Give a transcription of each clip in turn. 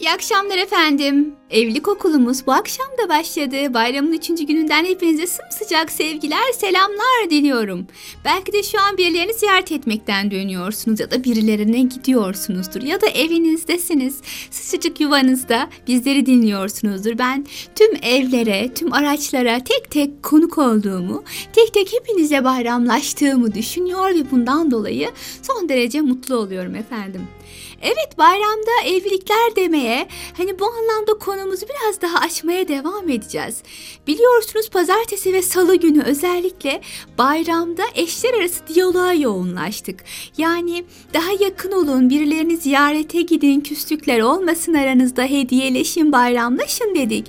İyi akşamlar efendim. Evlilik okulumuz bu akşam da başladı. Bayramın üçüncü gününden hepinize sımsıcak sevgiler, selamlar diliyorum. Belki de şu an birilerini ziyaret etmekten dönüyorsunuz ya da birilerine gidiyorsunuzdur ya da evinizdesiniz. Sıcacık yuvanızda bizleri dinliyorsunuzdur. Ben tüm evlere, tüm araçlara tek tek konuk olduğumu, tek tek hepinize bayramlaştığımı düşünüyor ve bundan dolayı son derece mutlu oluyorum efendim. Evet bayramda evlilikler demeye hani bu anlamda konumuzu biraz daha açmaya devam edeceğiz. Biliyorsunuz pazartesi ve salı günü özellikle bayramda eşler arası diyaloğa yoğunlaştık. Yani daha yakın olun, birilerini ziyarete gidin, küslükler olmasın aranızda, hediyeleşin, bayramlaşın dedik.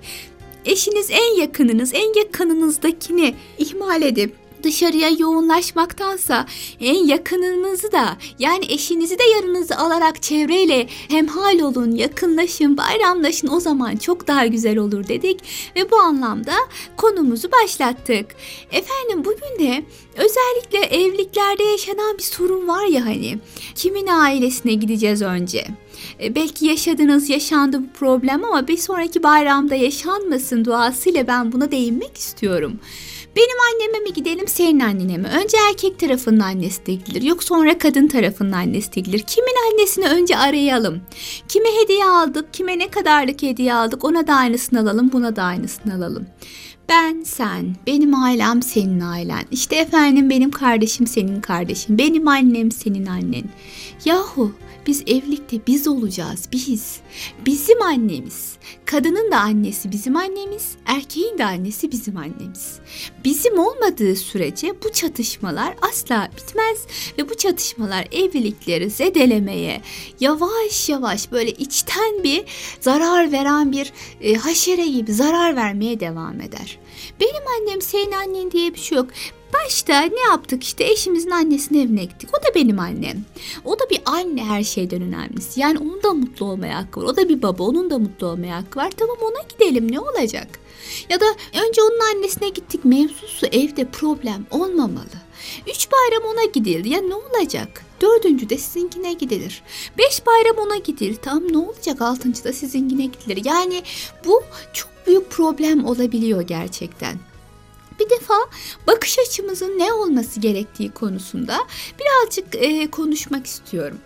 Eşiniz en yakınınız, en yakınınızdakini ihmal edip dışarıya yoğunlaşmaktansa en yakınınızı da yani eşinizi de yanınıza alarak çevreyle hemhal olun, yakınlaşın, bayramlaşın o zaman çok daha güzel olur dedik ve bu anlamda konumuzu başlattık. Efendim bugün de özellikle evliliklerde yaşanan bir sorun var ya hani kimin ailesine gideceğiz önce? E, belki yaşadınız, yaşandı bu problem ama bir sonraki bayramda yaşanmasın duasıyla ben buna değinmek istiyorum. Benim anneme mi gidelim senin annene mi? Önce erkek tarafının annesi de gidilir. Yok sonra kadın tarafının annesi de gidilir. Kimin annesini önce arayalım. Kime hediye aldık, kime ne kadarlık hediye aldık ona da aynısını alalım, buna da aynısını alalım. Ben sen, benim ailem senin ailen. İşte efendim benim kardeşim senin kardeşin. Benim annem senin annen. Yahu biz evlilikte biz olacağız, biz. Bizim annemiz. Kadının da annesi bizim annemiz, erkeğin de annesi bizim annemiz. Bizim olmadığı sürece bu çatışmalar asla bitmez ve bu çatışmalar evlilikleri zedelemeye, yavaş yavaş böyle içten bir zarar veren bir e, haşere gibi zarar vermeye devam eder. Benim annem senin annen diye bir şey yok. Başta ne yaptık işte eşimizin annesinin evine gittik. O da benim annem. O da bir anne her şeyden önemlisi. Yani onun da mutlu olmaya hakkı var. O da bir baba onun da mutlu olmaya hakkı var. Tamam ona gidelim ne olacak? Ya da önce onun annesine gittik mevzusu evde problem olmamalı. Üç bayram ona gidildi ya ne olacak? Dördüncü de sizinkine gidilir. Beş bayram ona gidilir. Tamam ne olacak? Altıncı da sizinkine gidilir. Yani bu çok büyük problem olabiliyor gerçekten bir defa bakış açımızın ne olması gerektiği konusunda birazcık e, konuşmak istiyorum.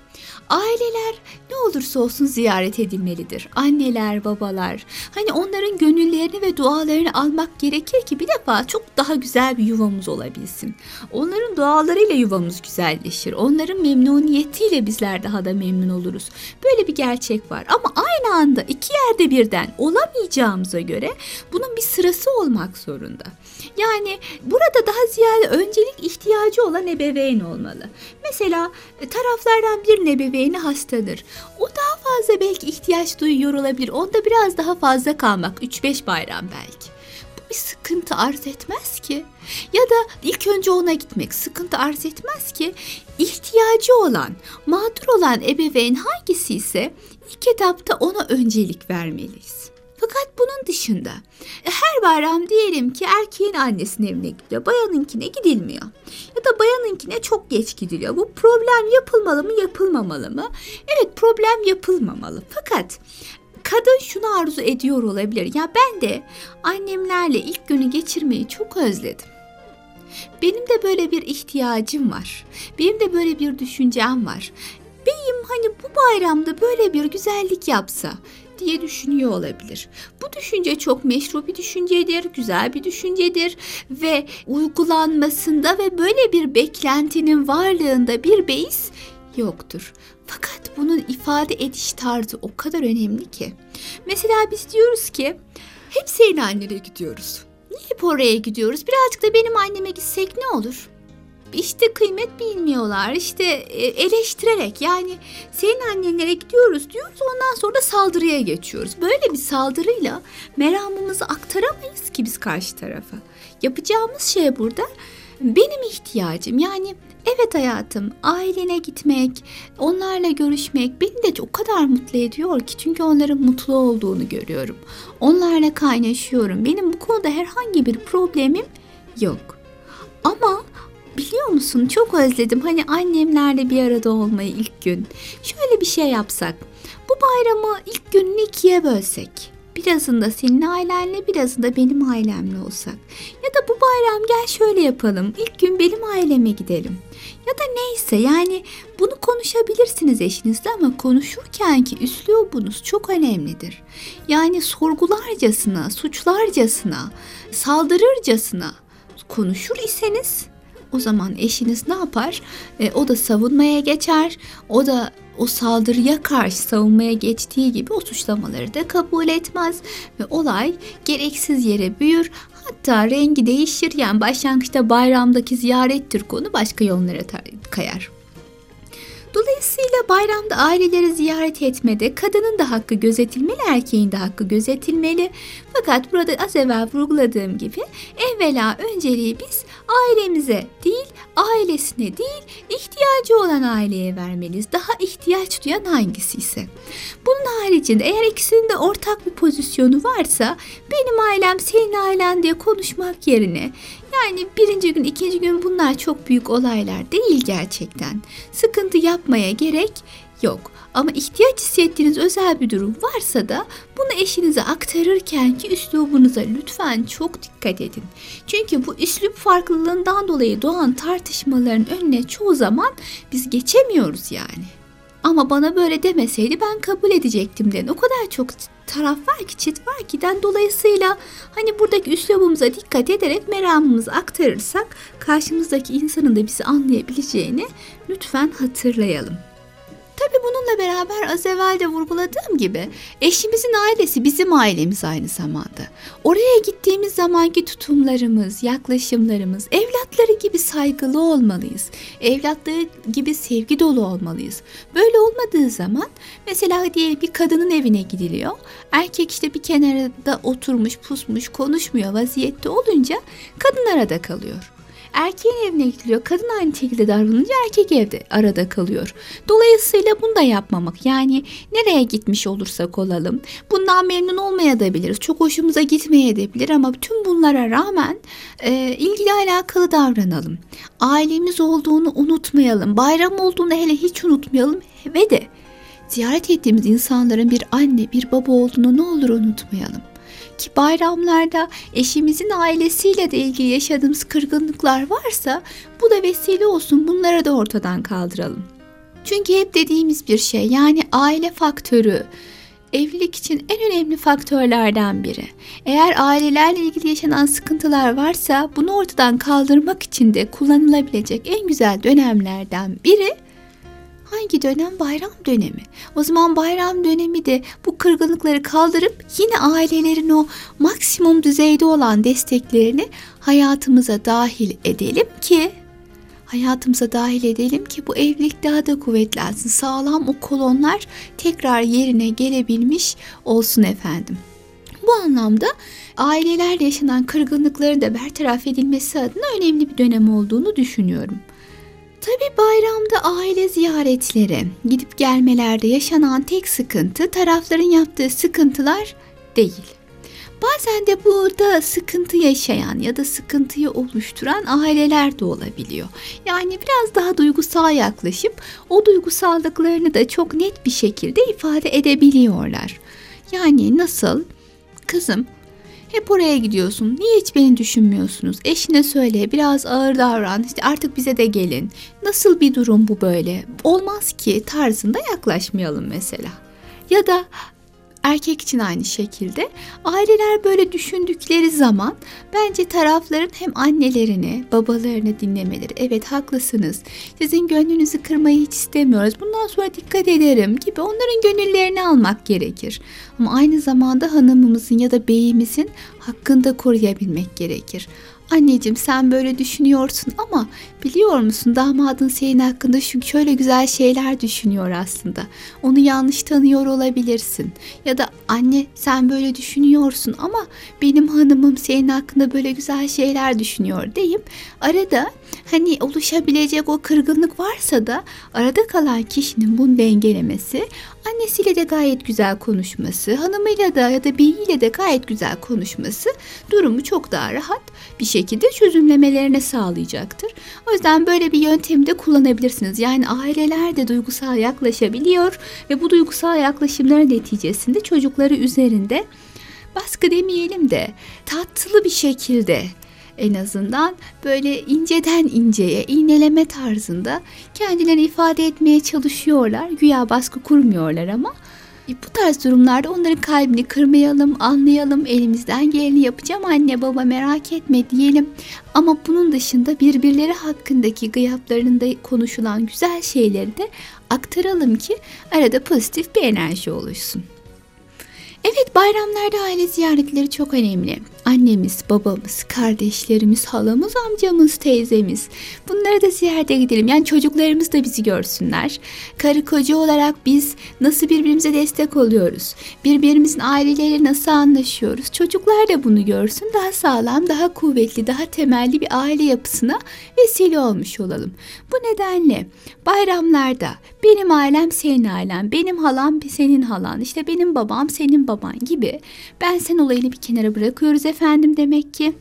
Aileler ne olursa olsun ziyaret edilmelidir. Anneler, babalar. Hani onların gönüllerini ve dualarını almak gerekir ki bir defa çok daha güzel bir yuvamız olabilsin. Onların dualarıyla yuvamız güzelleşir. Onların memnuniyetiyle bizler daha da memnun oluruz. Böyle bir gerçek var. Ama aynı anda iki yerde birden olamayacağımıza göre bunun bir sırası olmak zorunda. Yani burada daha ziyade öncelik ihtiyacı olan ebeveyn olmalı. Mesela e, taraflardan bir ebeveyni hastadır. O daha fazla belki ihtiyaç duyuyor olabilir. Onda biraz daha fazla kalmak 3-5 bayram belki. Bu bir sıkıntı arz etmez ki. Ya da ilk önce ona gitmek sıkıntı arz etmez ki. İhtiyacı olan, mağdur olan ebeveyn hangisi ise ilk etapta ona öncelik vermeliyiz. Fakat bunun dışında her bayram diyelim ki erkeğin annesinin evine gidiyor, bayanınkine gidilmiyor. Ya da bayanınkine çok geç gidiliyor. Bu problem yapılmalı mı, yapılmamalı mı? Evet, problem yapılmamalı. Fakat kadın şunu arzu ediyor olabilir. Ya ben de annemlerle ilk günü geçirmeyi çok özledim. Benim de böyle bir ihtiyacım var. Benim de böyle bir düşüncem var. Beyim hani bu bayramda böyle bir güzellik yapsa diye düşünüyor olabilir. Bu düşünce çok meşru bir düşüncedir, güzel bir düşüncedir ve uygulanmasında ve böyle bir beklentinin varlığında bir beis yoktur. Fakat bunun ifade ediş tarzı o kadar önemli ki. Mesela biz diyoruz ki hep senin gidiyoruz. Niye hep oraya gidiyoruz? Birazcık da benim anneme gitsek ne olur? İşte kıymet bilmiyorlar işte e, eleştirerek yani senin annenlere gidiyoruz diyoruz ondan sonra saldırıya geçiyoruz. Böyle bir saldırıyla meramımızı aktaramayız ki biz karşı tarafa. Yapacağımız şey burada benim ihtiyacım yani evet hayatım ailene gitmek, onlarla görüşmek beni de o kadar mutlu ediyor ki çünkü onların mutlu olduğunu görüyorum. Onlarla kaynaşıyorum. Benim bu konuda herhangi bir problemim yok. Ama biliyor musun çok özledim hani annemlerle bir arada olmayı ilk gün. Şöyle bir şey yapsak. Bu bayramı ilk gününü ikiye bölsek. Birazında senin ailenle birazında benim ailemle olsak. Ya da bu bayram gel şöyle yapalım. İlk gün benim aileme gidelim. Ya da neyse yani bunu konuşabilirsiniz eşinizle ama konuşurken ki üslubunuz çok önemlidir. Yani sorgularcasına, suçlarcasına, saldırırcasına konuşur iseniz o zaman eşiniz ne yapar? E, o da savunmaya geçer. O da o saldırıya karşı savunmaya geçtiği gibi o suçlamaları da kabul etmez ve olay gereksiz yere büyür. Hatta rengi değişir. Yani başlangıçta bayramdaki ziyarettir konu başka yollara kayar. Dolayısıyla bayramda aileleri ziyaret etmede kadının da hakkı gözetilmeli, erkeğin de hakkı gözetilmeli. Fakat burada az evvel vurguladığım gibi evvela önceliği biz ailemize değil, ailesine değil, ihtiyacı olan aileye vermeliyiz. Daha ihtiyaç duyan hangisi ise. Bunun haricinde eğer ikisinin de ortak bir pozisyonu varsa benim ailem senin ailen diye konuşmak yerine yani birinci gün, ikinci gün bunlar çok büyük olaylar değil gerçekten. Sıkıntı yapmaya gerek yok. Ama ihtiyaç hissettiğiniz özel bir durum varsa da bunu eşinize aktarırken ki üslubunuza lütfen çok dikkat edin. Çünkü bu üslup farklılığından dolayı doğan tartışmaların önüne çoğu zaman biz geçemiyoruz yani. Ama bana böyle demeseydi ben kabul edecektim den. O kadar çok taraf var ki, çift var ki den. Dolayısıyla hani buradaki üslubumuza dikkat ederek meramımızı aktarırsak karşımızdaki insanın da bizi anlayabileceğini lütfen hatırlayalım. Tabi bununla beraber az evvel de vurguladığım gibi eşimizin ailesi bizim ailemiz aynı zamanda. Oraya gittiğimiz zamanki tutumlarımız, yaklaşımlarımız evlatları gibi saygılı olmalıyız. Evlatları gibi sevgi dolu olmalıyız. Böyle olmadığı zaman mesela diyelim bir kadının evine gidiliyor. Erkek işte bir kenarda oturmuş pusmuş konuşmuyor vaziyette olunca kadın arada kalıyor. Erkeğin evine gidiliyor. Kadın aynı şekilde davranınca erkek evde arada kalıyor. Dolayısıyla bunu da yapmamak. Yani nereye gitmiş olursak olalım. Bundan memnun olmayabiliriz. Çok hoşumuza gitmeyebilir ama tüm bunlara rağmen e, ilgili alakalı davranalım. Ailemiz olduğunu unutmayalım. Bayram olduğunu hele hiç unutmayalım ve de ziyaret ettiğimiz insanların bir anne, bir baba olduğunu ne olur unutmayalım ki bayramlarda eşimizin ailesiyle de ilgili yaşadığımız kırgınlıklar varsa bu da vesile olsun bunları da ortadan kaldıralım. Çünkü hep dediğimiz bir şey yani aile faktörü evlilik için en önemli faktörlerden biri. Eğer ailelerle ilgili yaşanan sıkıntılar varsa bunu ortadan kaldırmak için de kullanılabilecek en güzel dönemlerden biri Hangi dönem? Bayram dönemi. O zaman bayram dönemi de bu kırgınlıkları kaldırıp yine ailelerin o maksimum düzeyde olan desteklerini hayatımıza dahil edelim ki hayatımıza dahil edelim ki bu evlilik daha da kuvvetlensin. Sağlam o kolonlar tekrar yerine gelebilmiş olsun efendim. Bu anlamda ailelerle yaşanan kırgınlıkların da bertaraf edilmesi adına önemli bir dönem olduğunu düşünüyorum. Tabi bayramda aile ziyaretleri, gidip gelmelerde yaşanan tek sıkıntı tarafların yaptığı sıkıntılar değil. Bazen de burada sıkıntı yaşayan ya da sıkıntıyı oluşturan aileler de olabiliyor. Yani biraz daha duygusal yaklaşıp o duygusallıklarını da çok net bir şekilde ifade edebiliyorlar. Yani nasıl? Kızım hep oraya gidiyorsun. Niye hiç beni düşünmüyorsunuz? Eşine söyle biraz ağır davran. İşte artık bize de gelin. Nasıl bir durum bu böyle? Olmaz ki tarzında yaklaşmayalım mesela. Ya da Erkek için aynı şekilde aileler böyle düşündükleri zaman bence tarafların hem annelerini, babalarını dinlemeleri. Evet haklısınız. Sizin gönlünüzü kırmayı hiç istemiyoruz. Bundan sonra dikkat ederim gibi onların gönüllerini almak gerekir. Ama aynı zamanda hanımımızın ya da beyimizin hakkında koruyabilmek gerekir. Anneciğim sen böyle düşünüyorsun ama biliyor musun damadın senin hakkında şu şöyle güzel şeyler düşünüyor aslında. Onu yanlış tanıyor olabilirsin. Ya da anne sen böyle düşünüyorsun ama benim hanımım senin hakkında böyle güzel şeyler düşünüyor deyip arada hani oluşabilecek o kırgınlık varsa da arada kalan kişinin bunu dengelemesi, annesiyle de gayet güzel konuşması, hanımıyla da ya da beyiyle de gayet güzel konuşması durumu çok daha rahat bir şekilde çözümlemelerine sağlayacaktır. O yüzden böyle bir yöntemi de kullanabilirsiniz. Yani aileler de duygusal yaklaşabiliyor ve bu duygusal yaklaşımların neticesinde çocukları üzerinde baskı demeyelim de tatlı bir şekilde en azından böyle inceden inceye, iğneleme tarzında kendilerini ifade etmeye çalışıyorlar. Güya baskı kurmuyorlar ama e, bu tarz durumlarda onların kalbini kırmayalım, anlayalım, elimizden geleni yapacağım anne baba merak etme diyelim. Ama bunun dışında birbirleri hakkındaki gıyaplarında konuşulan güzel şeyleri de aktaralım ki arada pozitif bir enerji oluşsun. Evet bayramlarda aile ziyaretleri çok önemli. Annemiz, babamız, kardeşlerimiz, halamız, amcamız, teyzemiz. Bunları da ziyarete gidelim. Yani çocuklarımız da bizi görsünler. Karı koca olarak biz nasıl birbirimize destek oluyoruz? Birbirimizin aileleri nasıl anlaşıyoruz? Çocuklar da bunu görsün. Daha sağlam, daha kuvvetli, daha temelli bir aile yapısına vesile olmuş olalım. Bu nedenle bayramlarda benim ailem senin ailen, benim halam senin halan, işte benim babam senin baban gibi ben sen olayını bir kenara bırakıyoruz demek ki.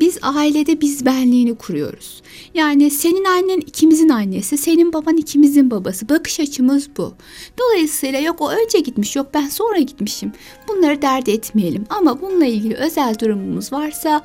Biz ailede biz benliğini kuruyoruz. Yani senin annen ikimizin annesi, senin baban ikimizin babası. Bakış açımız bu. Dolayısıyla yok o önce gitmiş, yok ben sonra gitmişim. Bunları dert etmeyelim. Ama bununla ilgili özel durumumuz varsa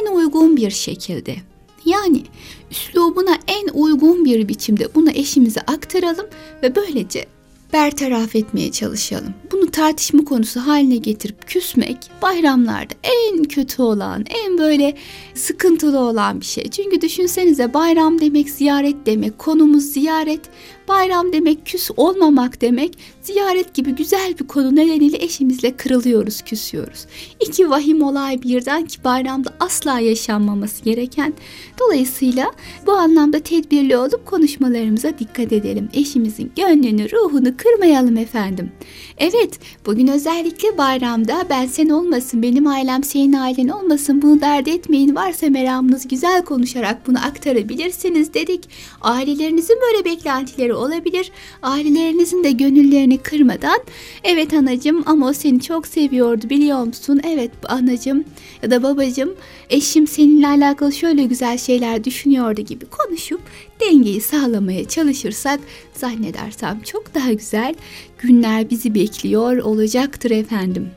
en uygun bir şekilde yani üslubuna en uygun bir biçimde bunu eşimize aktaralım ve böylece bertaraf etmeye çalışalım. Bunu tartışma konusu haline getirip küsmek bayramlarda en kötü olan, en böyle sıkıntılı olan bir şey. Çünkü düşünsenize bayram demek ziyaret demek, konumuz ziyaret. Bayram demek küs olmamak demek. Ziyaret gibi güzel bir konu nedeniyle eşimizle kırılıyoruz, küsüyoruz. İki vahim olay birden ki bayramda asla yaşanmaması gereken. Dolayısıyla bu anlamda tedbirli olup konuşmalarımıza dikkat edelim. Eşimizin gönlünü, ruhunu kırmayalım efendim. Evet, bugün özellikle bayramda ben sen olmasın, benim ailem senin ailen olmasın bunu dert etmeyin. Varsa meramınız güzel konuşarak bunu aktarabilirsiniz dedik. Ailelerinizin böyle beklentileri olabilir. Ailelerinizin de gönüllerini kırmadan evet anacım ama o seni çok seviyordu biliyor musun? Evet anacım ya da babacım eşim seninle alakalı şöyle güzel şeyler düşünüyordu gibi konuşup dengeyi sağlamaya çalışırsak zannedersem çok daha güzel günler bizi bekliyor olacaktır efendim.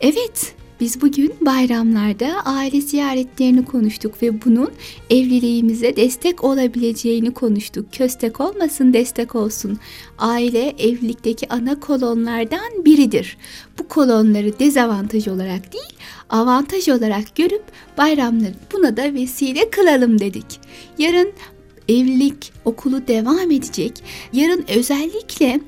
Evet, biz bugün bayramlarda aile ziyaretlerini konuştuk ve bunun evliliğimize destek olabileceğini konuştuk. Köstek olmasın, destek olsun. Aile evlilikteki ana kolonlardan biridir. Bu kolonları dezavantaj olarak değil, avantaj olarak görüp bayramları buna da vesile kılalım dedik. Yarın evlilik okulu devam edecek. Yarın özellikle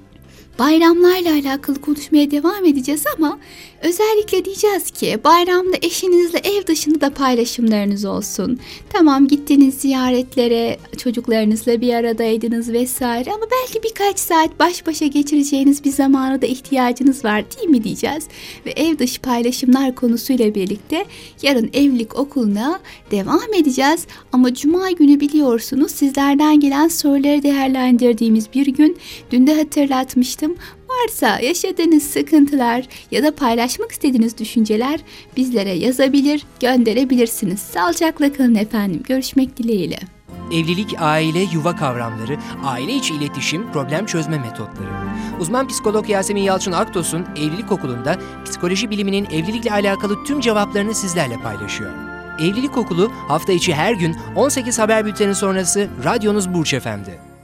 bayramlarla alakalı konuşmaya devam edeceğiz ama özellikle diyeceğiz ki bayramda eşinizle ev dışında da paylaşımlarınız olsun. Tamam gittiniz ziyaretlere çocuklarınızla bir aradaydınız vesaire ama belki birkaç saat baş başa geçireceğiniz bir zamana da ihtiyacınız var değil mi diyeceğiz. Ve ev dışı paylaşımlar konusuyla birlikte yarın evlilik okuluna devam edeceğiz. Ama cuma günü biliyorsunuz sizlerden gelen soruları değerlendirdiğimiz bir gün. Dün de hatırlatmıştım Varsa yaşadığınız sıkıntılar ya da paylaşmak istediğiniz düşünceler bizlere yazabilir, gönderebilirsiniz. Sağlıcakla kalın efendim. Görüşmek dileğiyle. Evlilik, aile, yuva kavramları, aile içi iletişim, problem çözme metotları. Uzman psikolog Yasemin Yalçın Aktos'un Evlilik Okulu'nda psikoloji biliminin evlilikle alakalı tüm cevaplarını sizlerle paylaşıyor. Evlilik Okulu hafta içi her gün 18 haber bülteni sonrası radyonuz Burç Efendi.